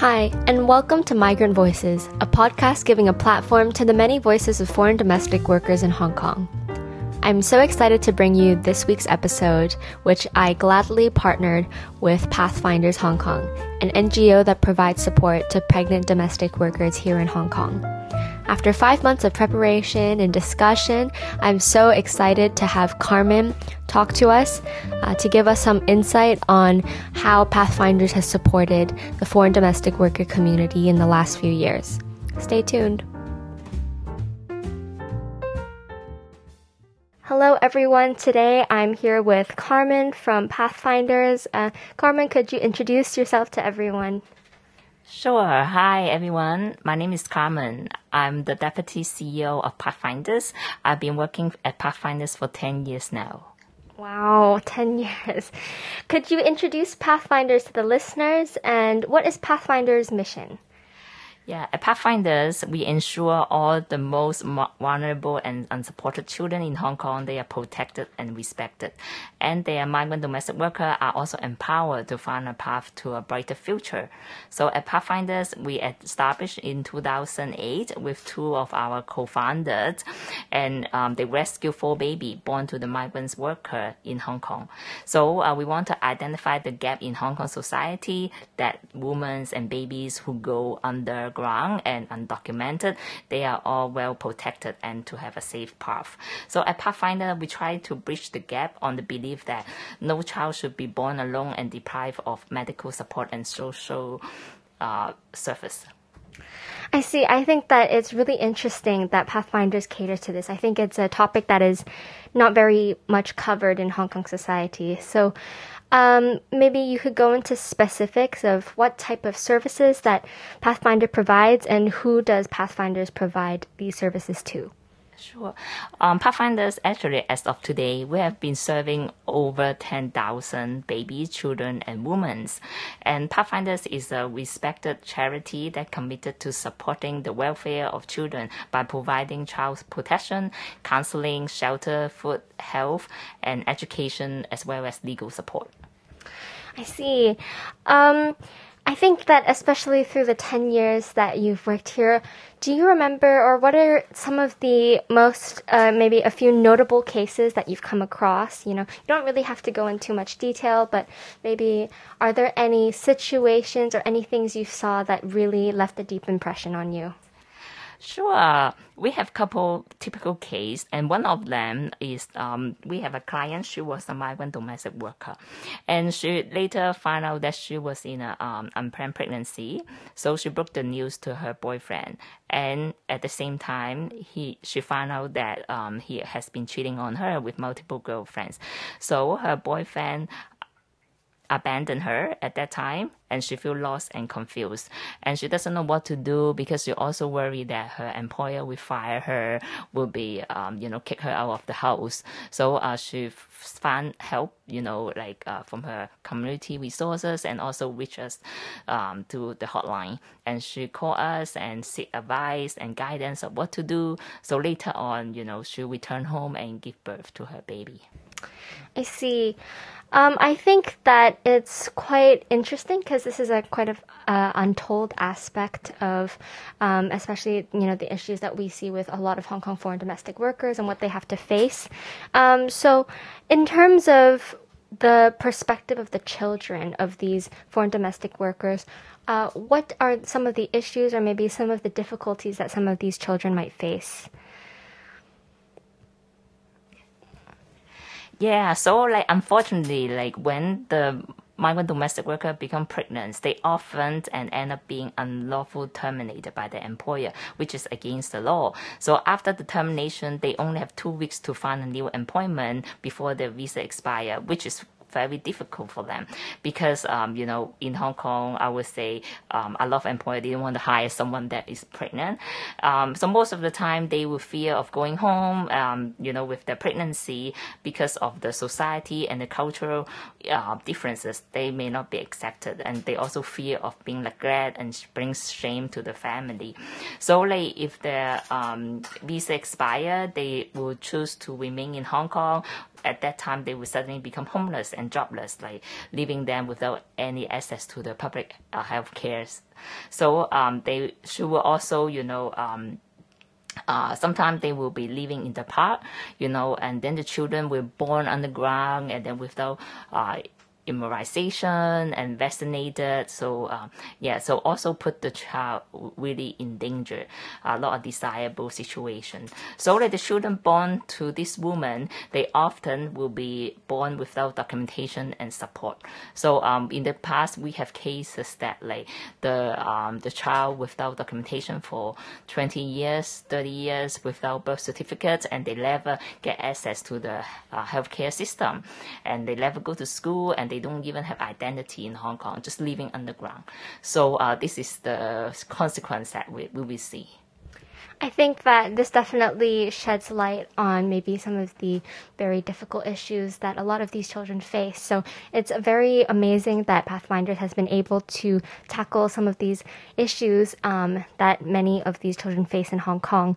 Hi, and welcome to Migrant Voices, a podcast giving a platform to the many voices of foreign domestic workers in Hong Kong. I'm so excited to bring you this week's episode, which I gladly partnered with Pathfinders Hong Kong, an NGO that provides support to pregnant domestic workers here in Hong Kong. After five months of preparation and discussion, I'm so excited to have Carmen talk to us uh, to give us some insight on how Pathfinders has supported the foreign domestic worker community in the last few years. Stay tuned. Hello, everyone. Today I'm here with Carmen from Pathfinders. Uh, Carmen, could you introduce yourself to everyone? Sure. Hi, everyone. My name is Carmen. I'm the Deputy CEO of Pathfinders. I've been working at Pathfinders for 10 years now. Wow, 10 years. Could you introduce Pathfinders to the listeners and what is Pathfinders' mission? Yeah, at Pathfinders, we ensure all the most vulnerable and unsupported children in Hong Kong, they are protected and respected. And their migrant domestic workers are also empowered to find a path to a brighter future. So at Pathfinders, we established in 2008 with two of our co-founders, and um, they rescue four babies born to the migrant worker in Hong Kong. So uh, we want to identify the gap in Hong Kong society that women and babies who go under underground and undocumented, they are all well protected and to have a safe path. So at Pathfinder, we try to bridge the gap on the belief that no child should be born alone and deprived of medical support and social uh, service. I see. I think that it's really interesting that Pathfinders cater to this. I think it's a topic that is not very much covered in Hong Kong society. So um, maybe you could go into specifics of what type of services that Pathfinder provides and who does Pathfinders provide these services to. Sure. Um, Pathfinders, actually, as of today, we have been serving over 10,000 babies, children, and women. And Pathfinders is a respected charity that committed to supporting the welfare of children by providing child protection, counseling, shelter, food, health, and education, as well as legal support. I see. Um, I think that especially through the 10 years that you've worked here, do you remember or what are some of the most, uh, maybe a few notable cases that you've come across? You know, you don't really have to go into too much detail, but maybe are there any situations or any things you saw that really left a deep impression on you? Sure. We have couple typical case, and one of them is um, we have a client. She was a migrant domestic worker, and she later found out that she was in a um, unplanned pregnancy. So she broke the news to her boyfriend, and at the same time, he she found out that um, he has been cheating on her with multiple girlfriends. So her boyfriend abandoned her at that time and she feel lost and confused. And she doesn't know what to do because she also worried that her employer will fire her will be um, you know kick her out of the house. So uh, she found help you know like uh, from her community resources and also reach us um, to the hotline. And she called us and seek advice and guidance of what to do. So later on you know she returned home and give birth to her baby. I see. Um, I think that it's quite interesting because this is a quite a uh, untold aspect of, um, especially you know the issues that we see with a lot of Hong Kong foreign domestic workers and what they have to face. Um, so, in terms of the perspective of the children of these foreign domestic workers, uh, what are some of the issues or maybe some of the difficulties that some of these children might face? Yeah, so like unfortunately, like when the migrant domestic worker become pregnant, they often and end up being unlawful terminated by the employer, which is against the law. So after the termination, they only have two weeks to find a new employment before their visa expire, which is very difficult for them. Because um, you know in Hong Kong I would say um, a lot of employers didn't want to hire someone that is pregnant. Um, so most of the time they will fear of going home um, you know with their pregnancy because of the society and the cultural uh, differences. They may not be accepted. And they also fear of being neglected and brings shame to the family. So like if their um, visa expire they will choose to remain in Hong Kong at that time they will suddenly become homeless and jobless, like leaving them without any access to the public uh, health care. So um, they she will also, you know, um, uh, sometimes they will be living in the park, you know, and then the children will born underground and then without uh, immunization and vaccinated. So uh, yeah, so also put the child really in danger, a lot of desirable situation. So that the children born to this woman, they often will be born without documentation and support. So um, in the past, we have cases that like the um, the child without documentation for 20 years, 30 years without birth certificates, and they never get access to the uh, healthcare system, and they never go to school, and they don't even have identity in Hong Kong, just living underground. So uh, this is the consequence that we, we will see. I think that this definitely sheds light on maybe some of the very difficult issues that a lot of these children face. So it's very amazing that Pathfinders has been able to tackle some of these issues um, that many of these children face in Hong Kong.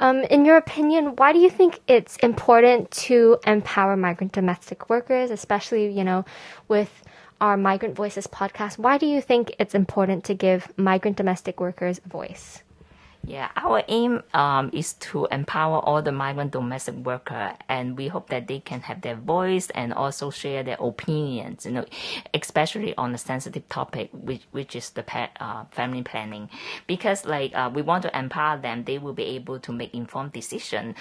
Um, in your opinion, why do you think it's important to empower migrant domestic workers, especially, you know, with our Migrant Voices podcast? Why do you think it's important to give migrant domestic workers a voice? Yeah, our aim um, is to empower all the migrant domestic worker, and we hope that they can have their voice and also share their opinions. You know, especially on the sensitive topic, which which is the uh, family planning, because like uh, we want to empower them, they will be able to make informed decision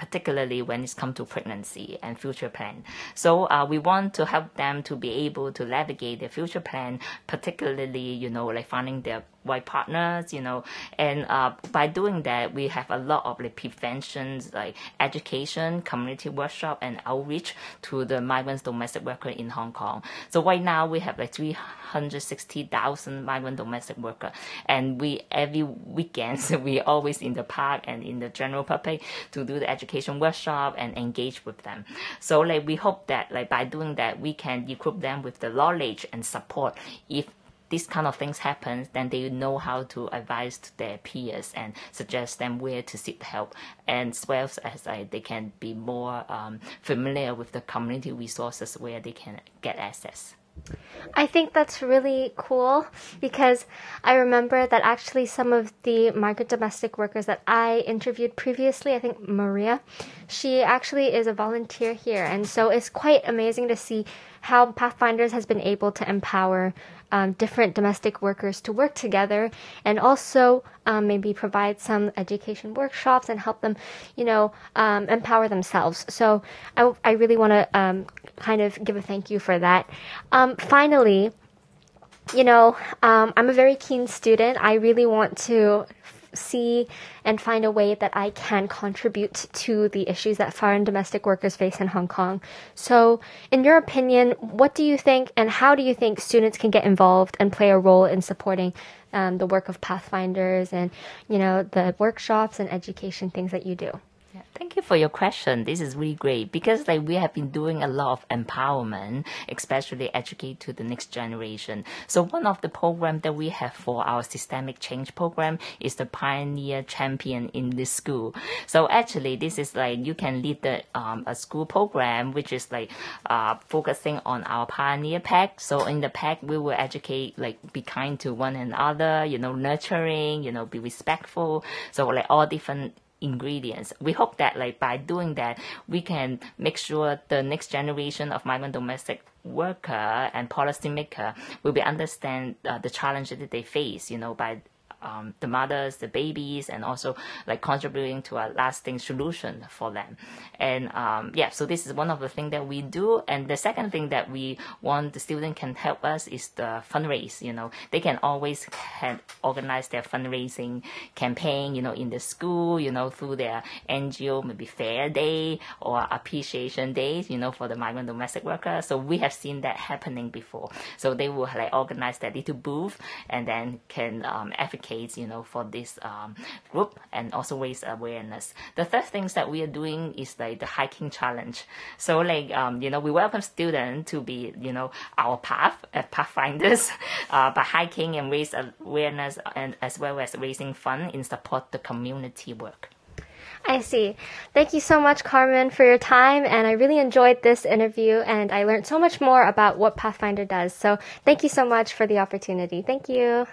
particularly when it's come to pregnancy and future plan. So uh, we want to help them to be able to navigate their future plan, particularly, you know, like finding their white partners, you know, and uh, by doing that, we have a lot of like preventions, like education, community workshop, and outreach to the migrants domestic worker in Hong Kong. So right now we have like 360,000 migrant domestic worker, and we every weekends we always in the park and in the general public to do the education workshop and engage with them. So like we hope that like by doing that we can equip them with the knowledge and support if these kind of things happen, then they know how to advise their peers and suggest them where to seek help, and as well as uh, they can be more um, familiar with the community resources where they can get access. I think that's really cool because I remember that actually some of the migrant domestic workers that I interviewed previously, I think Maria, she actually is a volunteer here. And so it's quite amazing to see how Pathfinders has been able to empower um, different domestic workers to work together and also um, maybe provide some education workshops and help them, you know, um, empower themselves. So I, I really want to um, kind of give a thank you for that. Um, finally, you know, um, I'm a very keen student. I really want to see and find a way that I can contribute to the issues that foreign domestic workers face in Hong Kong. So, in your opinion, what do you think and how do you think students can get involved and play a role in supporting um, the work of Pathfinders and, you know, the workshops and education things that you do? Thank you for your question. This is really great because like we have been doing a lot of empowerment, especially educate to the next generation. So one of the programs that we have for our systemic change program is the pioneer champion in the school. So actually this is like you can lead the um, a school program which is like uh, focusing on our pioneer pack. So in the pack we will educate like be kind to one another, you know, nurturing, you know, be respectful. So like all different ingredients. We hope that like by doing that, we can make sure the next generation of migrant domestic worker and policymaker will be understand uh, the challenges that they face, you know, by um, the mothers, the babies, and also like contributing to a lasting solution for them. And um, yeah, so this is one of the things that we do. And the second thing that we want the student can help us is the fundraise. You know, they can always can organize their fundraising campaign. You know, in the school. You know, through their NGO, maybe Fair Day or Appreciation Days. You know, for the migrant domestic workers. So we have seen that happening before. So they will like organize that little booth and then can um, advocate you know, for this um, group and also raise awareness. The third things that we are doing is like the hiking challenge. So like, um, you know, we welcome students to be, you know, our path, uh, pathfinders, uh, by hiking and raise awareness and as well as raising fund in support the community work. I see. Thank you so much, Carmen, for your time. And I really enjoyed this interview and I learned so much more about what Pathfinder does. So thank you so much for the opportunity. Thank you.